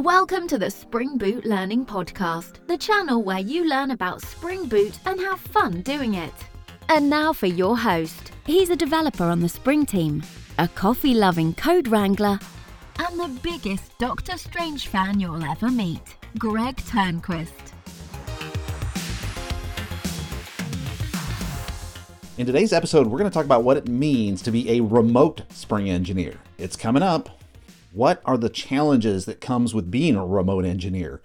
Welcome to the Spring Boot Learning Podcast, the channel where you learn about Spring Boot and have fun doing it. And now for your host. He's a developer on the Spring team, a coffee loving code wrangler, and the biggest Doctor Strange fan you'll ever meet, Greg Turnquist. In today's episode, we're going to talk about what it means to be a remote Spring engineer. It's coming up. What are the challenges that comes with being a remote engineer?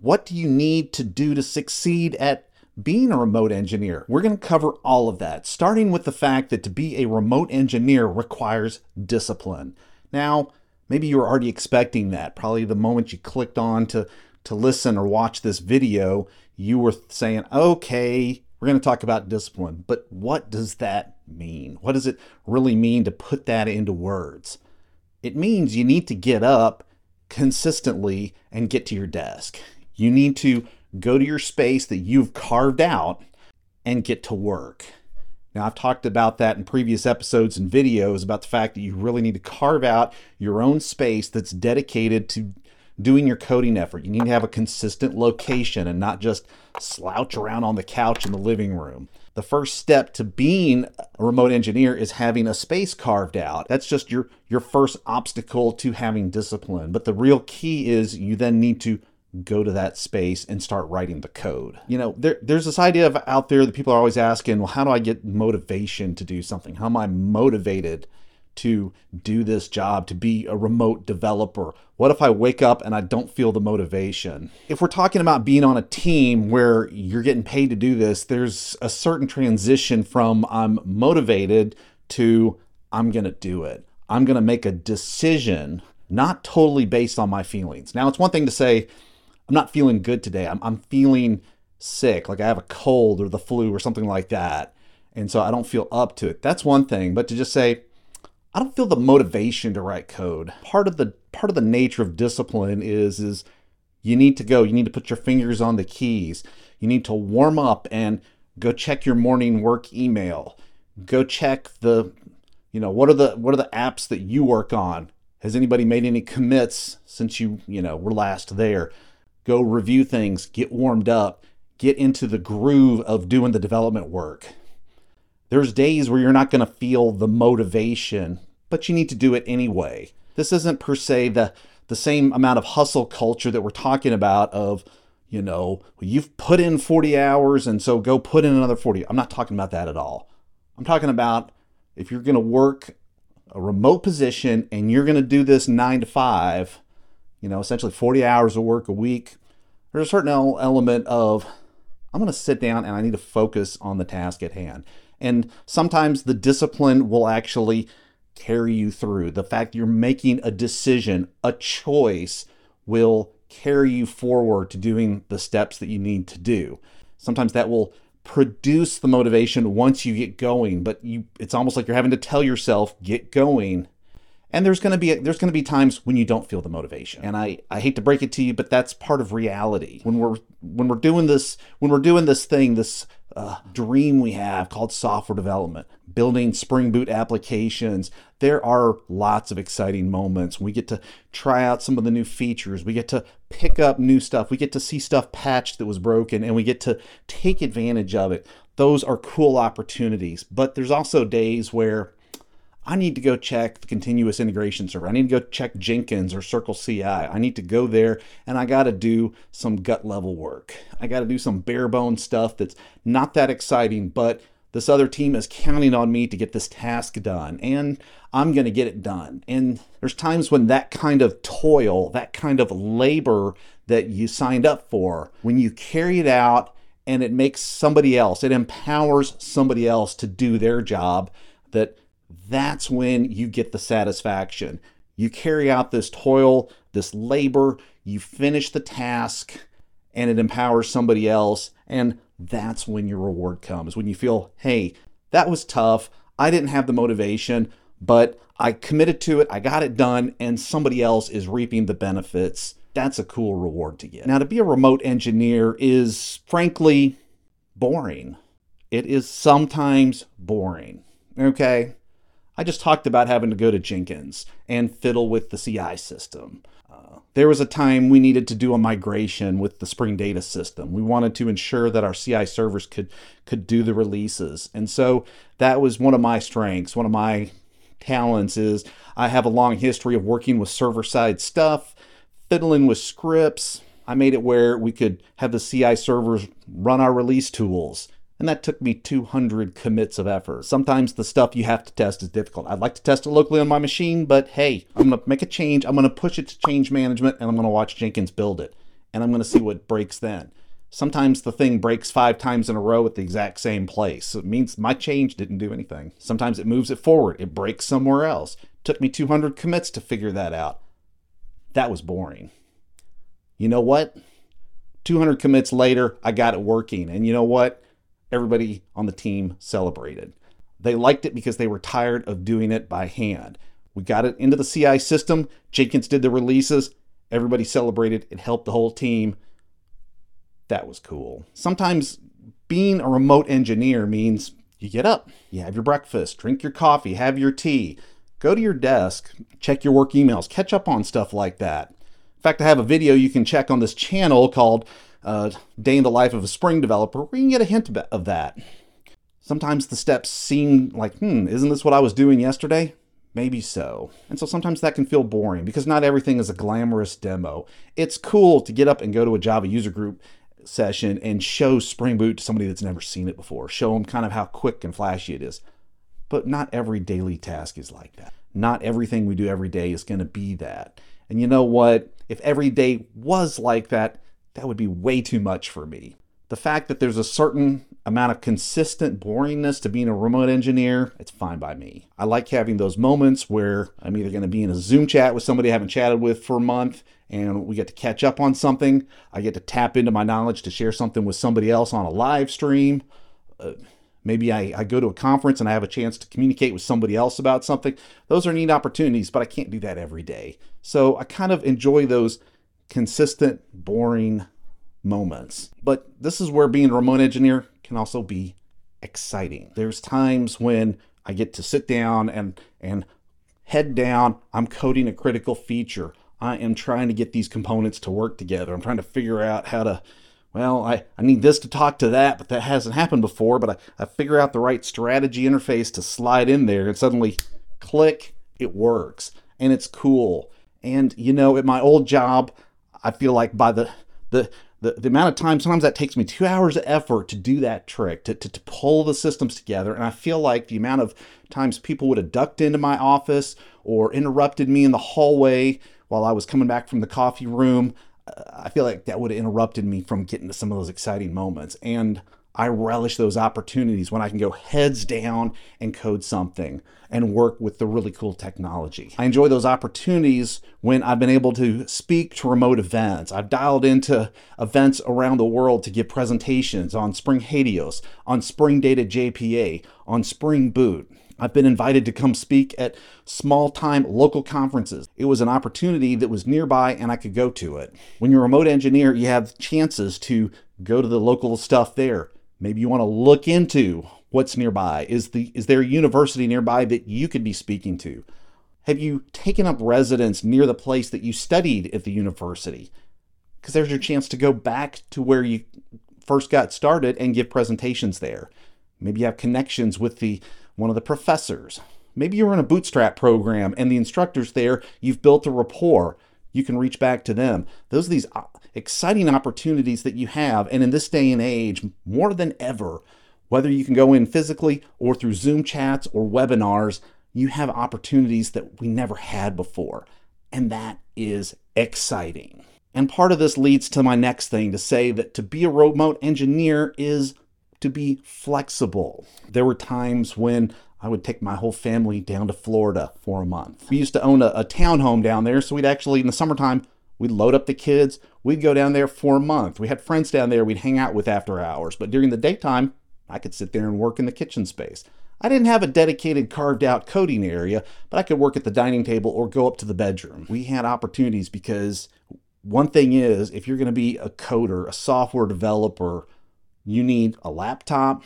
What do you need to do to succeed at being a remote engineer? We're going to cover all of that, starting with the fact that to be a remote engineer requires discipline. Now, maybe you were already expecting that. Probably the moment you clicked on to to listen or watch this video, you were saying, "Okay, we're going to talk about discipline." But what does that mean? What does it really mean to put that into words? It means you need to get up consistently and get to your desk. You need to go to your space that you've carved out and get to work. Now, I've talked about that in previous episodes and videos about the fact that you really need to carve out your own space that's dedicated to doing your coding effort. You need to have a consistent location and not just slouch around on the couch in the living room. The first step to being a remote engineer is having a space carved out. That's just your your first obstacle to having discipline. But the real key is you then need to go to that space and start writing the code. You know, there, there's this idea of out there that people are always asking, well, how do I get motivation to do something? How am I motivated to do this job, to be a remote developer? What if I wake up and I don't feel the motivation? If we're talking about being on a team where you're getting paid to do this, there's a certain transition from I'm motivated to I'm going to do it. I'm going to make a decision, not totally based on my feelings. Now, it's one thing to say, I'm not feeling good today. I'm, I'm feeling sick, like I have a cold or the flu or something like that. And so I don't feel up to it. That's one thing. But to just say, I don't feel the motivation to write code. Part of the part of the nature of discipline is is you need to go, you need to put your fingers on the keys. You need to warm up and go check your morning work email. Go check the you know, what are the what are the apps that you work on? Has anybody made any commits since you, you know, were last there? Go review things, get warmed up, get into the groove of doing the development work there's days where you're not going to feel the motivation, but you need to do it anyway. This isn't per se the the same amount of hustle culture that we're talking about of, you know, you've put in 40 hours and so go put in another 40. I'm not talking about that at all. I'm talking about if you're going to work a remote position and you're going to do this 9 to 5, you know, essentially 40 hours of work a week, there's a certain element of I'm going to sit down and I need to focus on the task at hand. And sometimes the discipline will actually carry you through. The fact you're making a decision, a choice, will carry you forward to doing the steps that you need to do. Sometimes that will produce the motivation once you get going, but you it's almost like you're having to tell yourself, get going and there's going to be there's going to be times when you don't feel the motivation and i i hate to break it to you but that's part of reality when we're when we're doing this when we're doing this thing this uh, dream we have called software development building spring boot applications. There are lots of exciting moments. We get to try out some of the new features. We get to pick up new stuff. We get to see stuff patched that was broken and we get to take advantage of it. Those are cool opportunities. But there's also days where I need to go check the continuous integration server. I need to go check Jenkins or Circle CI. I need to go there and I got to do some gut level work. I got to do some bare bone stuff that's not that exciting, but this other team is counting on me to get this task done and I'm going to get it done. And there's times when that kind of toil, that kind of labor that you signed up for, when you carry it out and it makes somebody else, it empowers somebody else to do their job that that's when you get the satisfaction. You carry out this toil, this labor, you finish the task, and it empowers somebody else. And that's when your reward comes. When you feel, hey, that was tough. I didn't have the motivation, but I committed to it. I got it done, and somebody else is reaping the benefits. That's a cool reward to get. Now, to be a remote engineer is frankly boring. It is sometimes boring. Okay? I just talked about having to go to Jenkins and fiddle with the CI system. Uh, There was a time we needed to do a migration with the Spring Data system. We wanted to ensure that our CI servers could could do the releases. And so that was one of my strengths, one of my talents is I have a long history of working with server-side stuff, fiddling with scripts. I made it where we could have the CI servers run our release tools and that took me 200 commits of effort. Sometimes the stuff you have to test is difficult. I'd like to test it locally on my machine, but hey, I'm going to make a change. I'm going to push it to change management and I'm going to watch Jenkins build it. And I'm going to see what breaks then. Sometimes the thing breaks five times in a row at the exact same place. It means my change didn't do anything. Sometimes it moves it forward, it breaks somewhere else. It took me 200 commits to figure that out. That was boring. You know what? 200 commits later, I got it working. And you know what? Everybody on the team celebrated. They liked it because they were tired of doing it by hand. We got it into the CI system. Jenkins did the releases. Everybody celebrated. It helped the whole team. That was cool. Sometimes being a remote engineer means you get up, you have your breakfast, drink your coffee, have your tea, go to your desk, check your work emails, catch up on stuff like that. In fact, I have a video you can check on this channel called uh, Day in the Life of a Spring Developer, we can get a hint of that. Sometimes the steps seem like, hmm, isn't this what I was doing yesterday? Maybe so. And so sometimes that can feel boring because not everything is a glamorous demo. It's cool to get up and go to a Java user group session and show Spring Boot to somebody that's never seen it before, show them kind of how quick and flashy it is. But not every daily task is like that. Not everything we do every day is going to be that. And you know what? If every day was like that, that would be way too much for me. The fact that there's a certain amount of consistent boringness to being a remote engineer, it's fine by me. I like having those moments where I'm either going to be in a Zoom chat with somebody I haven't chatted with for a month and we get to catch up on something. I get to tap into my knowledge to share something with somebody else on a live stream. Uh, maybe I, I go to a conference and I have a chance to communicate with somebody else about something. Those are neat opportunities, but I can't do that every day. So I kind of enjoy those consistent, boring moments. But this is where being a remote engineer can also be exciting. There's times when I get to sit down and and head down, I'm coding a critical feature. I am trying to get these components to work together. I'm trying to figure out how to well, I, I need this to talk to that, but that hasn't happened before. But I, I figure out the right strategy interface to slide in there, and suddenly, click, it works. And it's cool. And, you know, at my old job, I feel like by the the the, the amount of time sometimes that takes me two hours of effort to do that trick to, to, to pull the systems together. And i feel like the amount of times people would have ducked into my office or interrupted me in the hallway while i was coming back from the coffee room uh, i feel like that would have interrupted me from getting to some of those exciting moments. And I relish those opportunities when I can go heads down and code something and work with the really cool technology. I enjoy those opportunities when I've been able to speak to remote events. I've dialed into events around the world to give presentations on Spring HATEOAS, on Spring Data JPA, on Spring Boot. I've been invited to come speak at small time local conferences. It was an opportunity that was nearby and I could go to it. When you're a remote engineer, you have chances to go to the local stuff there Maybe you want to look into what's nearby. Is the is there a university nearby that you could be speaking to? Have you taken up residence near the place that you studied at the university? Because there's your chance to go back to where you first got started and give presentations there. Maybe you have connections with the one of the professors. Maybe you're in a bootstrap program and the instructors there, you've built a rapport. You can reach back to them. Those are these exciting opportunities that you have. And in this day and age, more than ever, whether you can go in physically or through Zoom chats or webinars, you have opportunities that we never had before. And that is exciting. And part of this leads to my next thing to say that to be a remote engineer is to be flexible. There were times when I would take my whole family down to Florida for a month. We used to own a, a townhome down there, so we'd actually, in the summertime, We'd load up the kids. We'd go down there for a month. We had friends down there we'd hang out with after hours. But during the daytime, I could sit there and work in the kitchen space. I didn't have a dedicated carved out coding area, but I could work at the dining table or go up to the bedroom. We had opportunities because one thing is, if you're going to be a coder, a software developer, you need a laptop,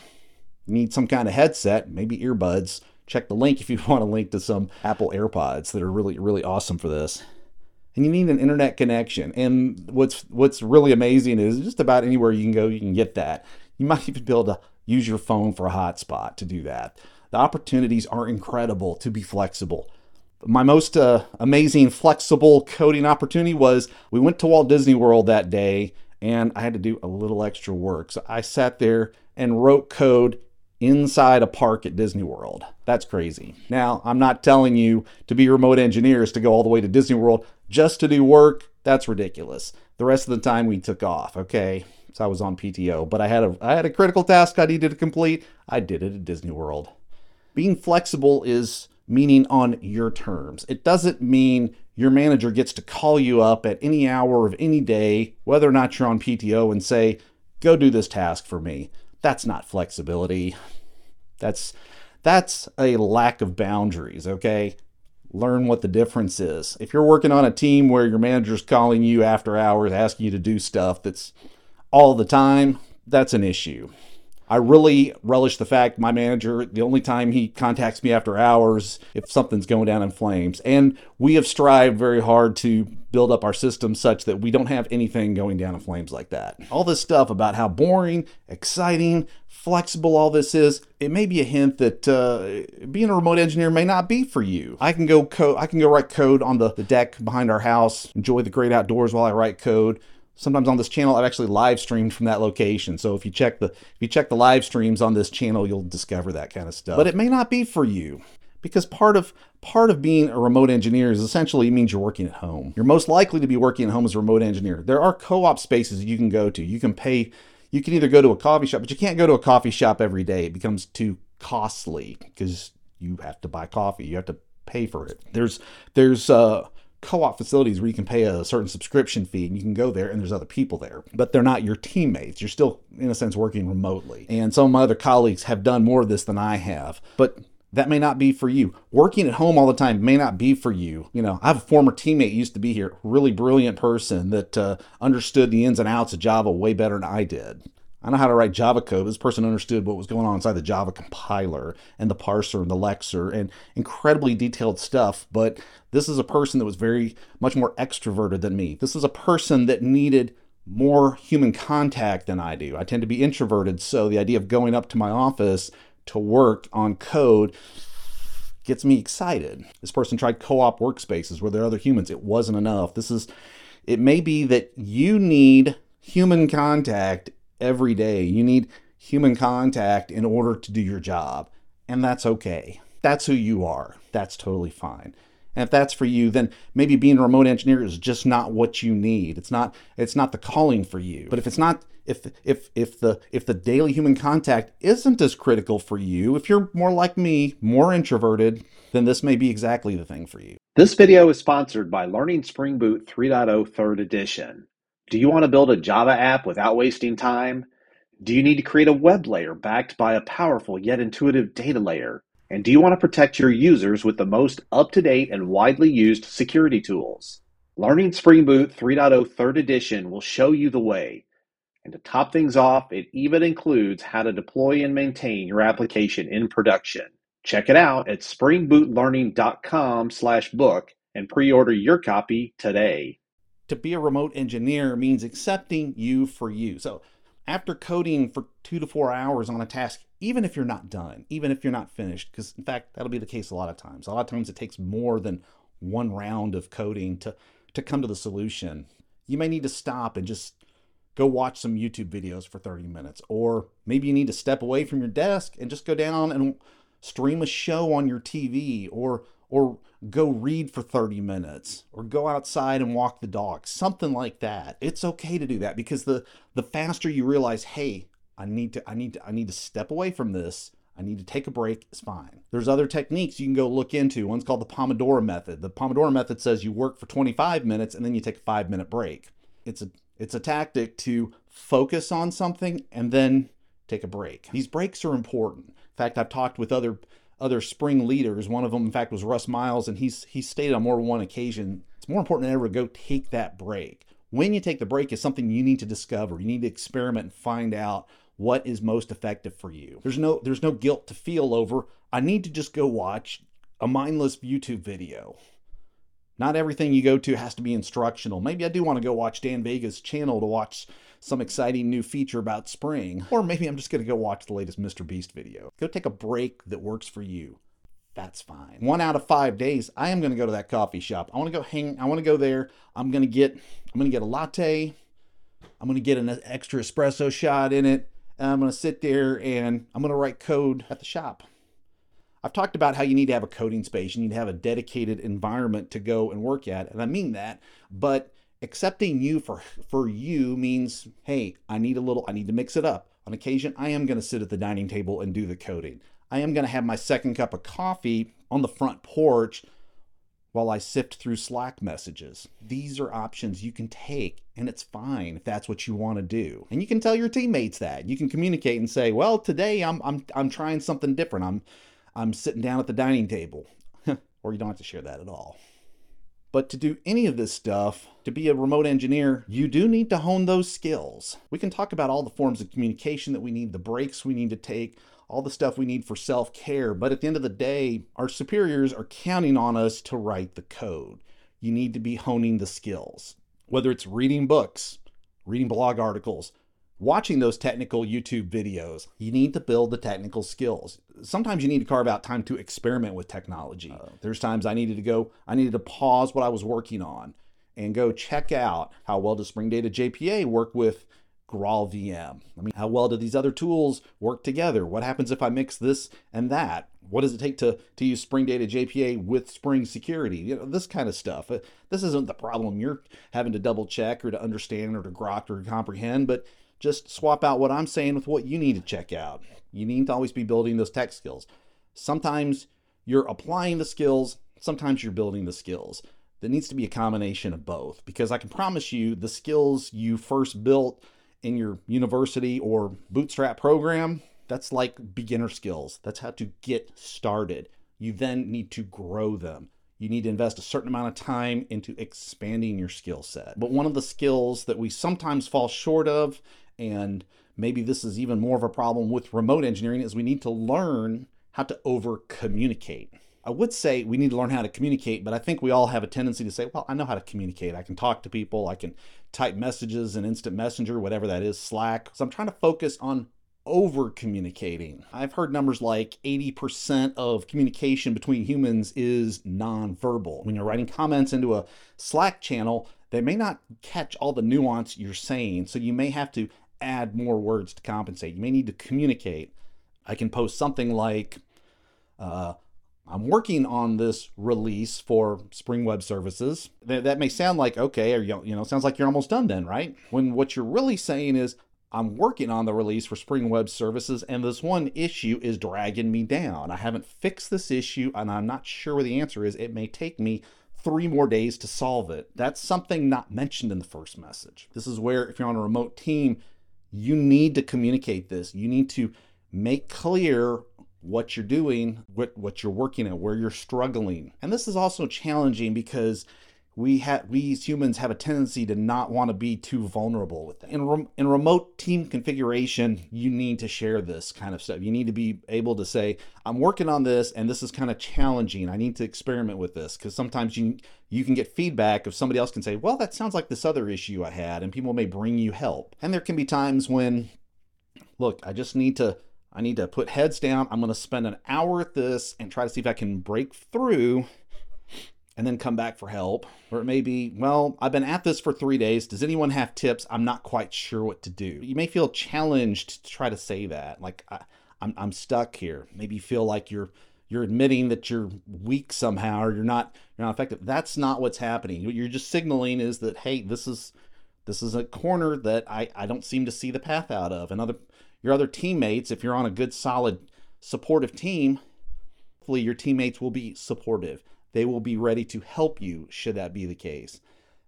you need some kind of headset, maybe earbuds. Check the link if you want a link to some Apple AirPods that are really, really awesome for this and you need an internet connection. And what's what's really amazing is just about anywhere you can go, you can get that. You might even be able to use your phone for a hotspot to do that. The opportunities are incredible to be flexible. My most uh, amazing flexible coding opportunity was we went to Walt Disney World that day and I had to do a little extra work. So I sat there and wrote code inside a park at Disney World. That's crazy. Now, I'm not telling you to be remote engineers to go all the way to Disney World just to do work. That's ridiculous. The rest of the time we took off, okay? So I was on PTO, but I had a I had a critical task I needed to complete. I did it at Disney World. Being flexible is meaning on your terms. It doesn't mean your manager gets to call you up at any hour of any day, whether or not you're on PTO, and say, go do this task for me. That's not flexibility. That's that's a lack of boundaries, okay? Learn what the difference is. If you're working on a team where your manager's calling you after hours asking you to do stuff that's all the time, that's an issue. I really relish the fact my manager, the only time he contacts me after hours, if something's going down in flames. And we have strived very hard to build up our system such that we don't have anything going down in flames like that. All this stuff about how boring, exciting, flexible all this is, it may be a hint that uh, being a remote engineer may not be for you. I can go code, I can go write code on the, the deck behind our house, enjoy the great outdoors while I write code sometimes on this channel I've actually live streamed from that location. So if you check the if you check the live streams on this channel, you'll discover that kind of stuff. But it may not be for you because part of part of being a remote engineer is essentially means you're working at home. You're most likely to be working at home as a remote engineer. There are co-op spaces you can go to. You can pay you can either go to a coffee shop, but you can't go to a coffee shop every day. It becomes too costly because you have to buy coffee. You have to pay for it. There's there's uh co-op facilities where you can pay a certain subscription fee and you can go there and there's other people there but they're not your teammates you're still in a sense working remotely and some of my other colleagues have done more of this than i have but that may not be for you. Working at home all the time may not be for you. You know, I have a former teammate used to be here, really brilliant person that uh, understood the ins and outs of Java way better than I did. I know how to write Java code. This person understood what was going on inside the Java compiler and the parser and the lexer and incredibly detailed stuff. But this is a person that was very much more extroverted than me. This is a person that needed more human contact than I do. I tend to be introverted, so the idea of going up to my office to work on code gets me excited. This person tried co-op workspaces where there are other humans. It wasn't enough. This is it may be that you need human contact every day. You need human contact in order to do your job, and that's okay. That's who you are. That's totally fine. And if that's for you, then maybe being a remote engineer is just not what you need. It's not it's not the calling for you. But if it's not if if if the if the daily human contact isn't as critical for you, if you're more like me, more introverted, then this may be exactly the thing for you. This video is sponsored by Learning Spring Boot 3.0 3rd Edition. Do you want to build a Java app without wasting time? Do you need to create a web layer backed by a powerful yet intuitive data layer? And do you want to protect your users with the most up to date and widely used security tools? Learning Spring Boot 3.0 3rd Edition will show you the way. And to top things off, it even includes how to deploy and maintain your application in production. Check it out at springbootlearning.com slash book and pre-order your copy today to be a remote engineer means accepting you for you. So after coding for two to four hours on a task, even if you're not done, even if you're not finished, because in fact, that'll be the case a lot of times. A lot of times it takes more than one round of coding to, to come to the solution. You may need to stop and just go watch some YouTube videos for 30 minutes. Or maybe you need to step away from your desk and just go down and stream a show on your TV or or go read for 30 minutes or go outside and walk the dog something like that. It's okay to do that because the the faster you realize hey i need to i need to i need to step away from this i need to take a break it's fine. There's other techniques you can go look into. One's called the pomodoro method. The pomodoro method says you work for 25 minutes and then you take a 5 minute break. It's a it's a tactic to focus on something and then take a break. These breaks are important. In fact i've talked with other other spring leaders. One of them, in fact, was Russ Miles, and he's he stated on more than one occasion, it's more important than ever to go take that break. When you take the break is something you need to discover. You need to experiment and find out what is most effective for you. There's no there's no guilt to feel over. I need to just go watch a mindless YouTube video. Not everything you go to has to be instructional. Maybe I do want to go watch Dan Vega's channel to watch some exciting new feature about spring. Or maybe I'm just going to go watch the latest Mr. Beast video. Go take a break that works for you. That's fine. One out of five days, I am going to go to that coffee shop. I want to go hang. I want to go there. I'm going to get. I'm going to get a latte. I'm going to get an extra espresso shot in it. I'm going to sit there and I'm going to write code at the shop. I've talked about how you need to have a coding space. You need to have a dedicated environment to go and work at. And I mean that. But accepting you for for you means hey i need a little i need to mix it up on occasion i am going to sit at the dining table and do the coding i am going to have my second cup of coffee on the front porch while i sift through slack messages these are options you can take and it's fine if that's what you want to do and you can tell your teammates that you can communicate and say well today i'm i'm, I'm trying something different i'm i'm sitting down at the dining table or you don't have to share that at all but to do any of this stuff, to be a remote engineer, you do need to hone those skills. We can talk about all the forms of communication that we need, the breaks we need to take, all the stuff we need for self care. But at the end of the day, our superiors are counting on us to write the code. You need to be honing the skills, whether it's reading books, reading blog articles, watching those technical YouTube videos. You need to build the technical skills. Sometimes you need to carve out time to experiment with technology. Uh, there's times I needed to go, I needed to pause what I was working on and go check out how well does Spring Data JPA work with Graal VM? I mean, how well do these other tools work together? What happens if I mix this and that? What does it take to, to use Spring Data JPA with Spring Security? You know, this kind of stuff. Uh, this isn't the problem you're having to double check or to understand or to grok or comprehend, but just swap out what I'm saying with what you need to check out. You need to always be building those tech skills. Sometimes you're applying the skills, sometimes you're building the skills. There needs to be a combination of both because I can promise you the skills you first built in your university or bootstrap program, that's like beginner skills. That's how to get started. You then need to grow them you need to invest a certain amount of time into expanding your skill set. But one of the skills that we sometimes fall short of, and maybe this is even more of a problem with remote engineering, is we need to learn how to over communicate. I would say we need to learn how to communicate, but I think we all have a tendency to say, well, I know how to communicate. I can talk to people, I can type messages in instant messenger, whatever that is, Slack. So I'm trying to focus on over communicating. I've heard numbers like 80% of communication between humans is nonverbal. When you're writing comments into a Slack channel, they may not catch all the nuance you're saying, so you may have to add more words to compensate. You may need to communicate. I can post something like, uh, I'm working on this release for Spring Web Services. That, that may sound like, okay, or, you know, sounds like you're almost done then, right? When what you're really saying is, I'm working on the release for Spring Web Services, and this one issue is dragging me down. I haven't fixed this issue, and I'm not sure where the answer is. It may take me three more days to solve it. That's something not mentioned in the first message. This is where, if you're on a remote team, you need to communicate this. You need to make clear what you're doing, what, what you're working at, where you're struggling. And this is also challenging because we have we as humans have a tendency to not want to be too vulnerable with that. In, in remote team configuration, you need to share this kind of stuff. You need to be able to say, "I'm working on this, and this is kind of challenging. I need to experiment with this." Because sometimes you you can get feedback if somebody else can say, "Well, that sounds like this other issue I had," and people may bring you help. And there can be times when, look, I just need to I need to put heads down. I'm going to spend an hour at this and try to see if I can break through and then come back for help. Or it may be, well, I've been at this for three days. Does anyone have tips? I'm not quite sure what to do. You may feel challenged to try to say that, like I, I'm I'm stuck here. Maybe you feel like you're you're admitting that you're weak somehow or you're not you're not effective. That's not what's happening. What you're just signaling is that hey, this is this is a corner that I, I don't seem to see the path out of. And other your other teammates, if you're on a good solid supportive team, hopefully your teammates will be supportive they will be ready to help you should that be the case.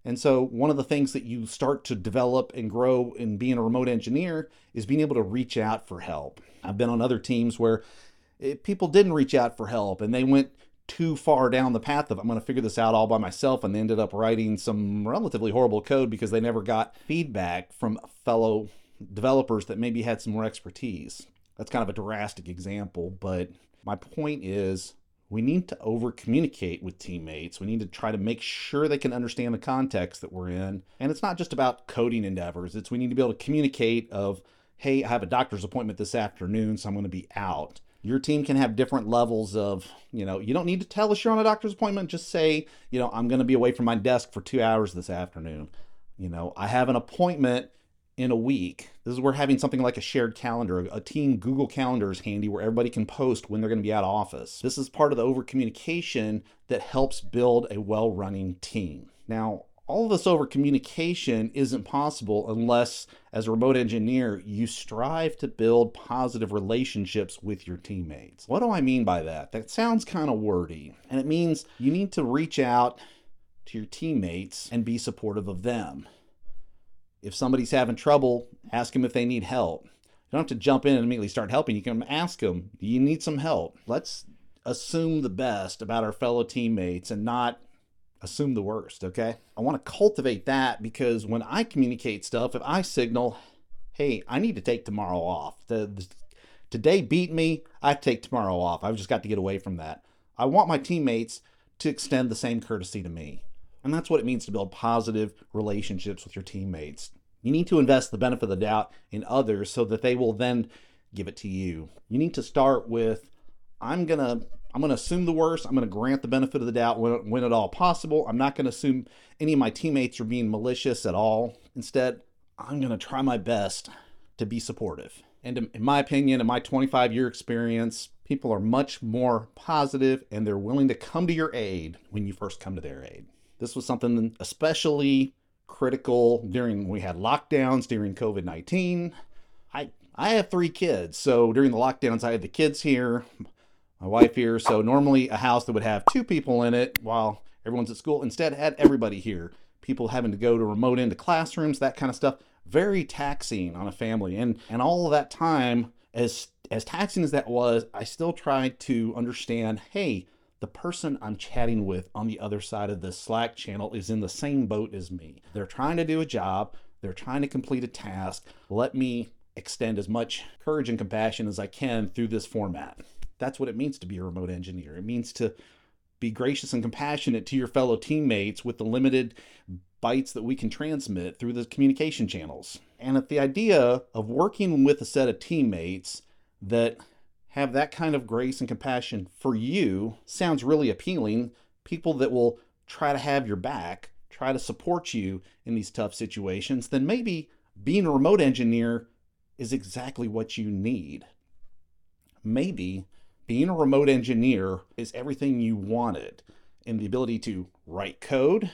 And so, one of the things that you start to develop and grow in being a remote engineer is being able to reach out for help. I've been on other teams where it, people didn't reach out for help and they went too far down the path of I'm going to figure this out all by myself and they ended up writing some relatively horrible code because they never got feedback from fellow developers that maybe had some more expertise. That's kind of a drastic example, but my point is we need to over communicate with teammates. We need to try to make sure they can understand the context that we're in. And it's not just about coding endeavors. It's we need to be able to communicate of, hey, I have a doctor's appointment this afternoon, so I'm going to be out. Your team can have different levels of, you know, you don't need to tell us you're on a doctor's appointment. Just say, you know, I'm going to be away from my desk for two hours this afternoon. You know, I have an appointment in a week. This is where having something like a shared calendar, a team Google Calendar is handy where everybody can post when they're going to be out of office. This is part of the over communication that helps build a well running team. Now, all of this over communication isn't possible unless, as a remote engineer, you strive to build positive relationships with your teammates. What do I mean by that? That sounds kind of wordy, and it means you need to reach out to your teammates and be supportive of them if somebody's having trouble, ask them if they need help. You don't have to jump in and immediately start helping. You can ask them, Do you need some help? Let's assume the best about our fellow teammates and not assume the worst, okay? I want to cultivate that because when I communicate stuff, if I signal, Hey, I need to take tomorrow off, the, the today beat me, I take tomorrow off. I've just got to get away from that. I want my teammates to extend the same courtesy to me. And that's what it means to build positive relationships with your teammates. You need to invest the benefit of the doubt in others so that they will then give it to you. You need to start with I'm going to I'm going to assume the worst. I'm going to grant the benefit of the doubt when, when at all possible. I'm not going to assume any of my teammates are being malicious at all. Instead, I'm going to try my best to be supportive. And in my opinion, in my 25 year experience, people are much more positive and they're willing to come to your aid when you first come to their aid. This was something especially critical during we had lockdowns during COVID 19. I I have three kids, so during the lockdowns I had the kids here, my wife here. So normally a house that would have two people in it while everyone's at school instead had everybody here. People having to go to remote into classrooms, that kind of stuff. Very taxing on a family, and and all of that time as as taxing as that was, I still tried to understand. Hey, the person I'm chatting with on the other side of the Slack channel is in the same boat as me. They're trying to do a job, they're trying to complete a task. Let me extend as much courage and compassion as I can through this format. That's what it means to be a remote engineer. It means to be gracious and compassionate to your fellow teammates with the limited bytes that we can transmit through the communication channels. And at the idea of working with a set of teammates that have that kind of grace and compassion for you sounds really appealing. People that will try to have your back, try to support you in these tough situations, then maybe being a remote engineer is exactly what you need. Maybe being a remote engineer is everything you wanted in the ability to write code,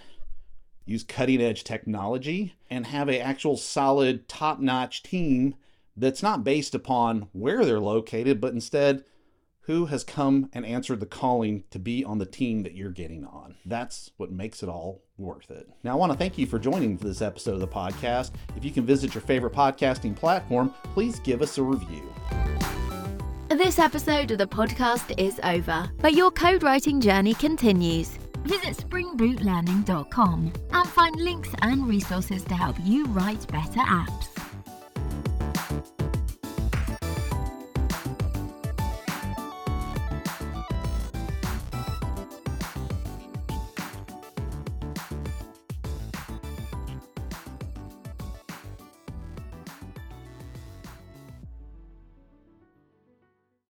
use cutting edge technology, and have an actual solid top notch team that's not based upon where they're located, but instead who has come and answered the calling to be on the team that you're getting on. That's what makes it all worth it. Now, I want to thank you for joining this episode of the podcast. If you can visit your favorite podcasting platform, please give us a review. This episode of the podcast is over, but your code writing journey continues. Visit springbootlearning.com and find links and resources to help you write better apps.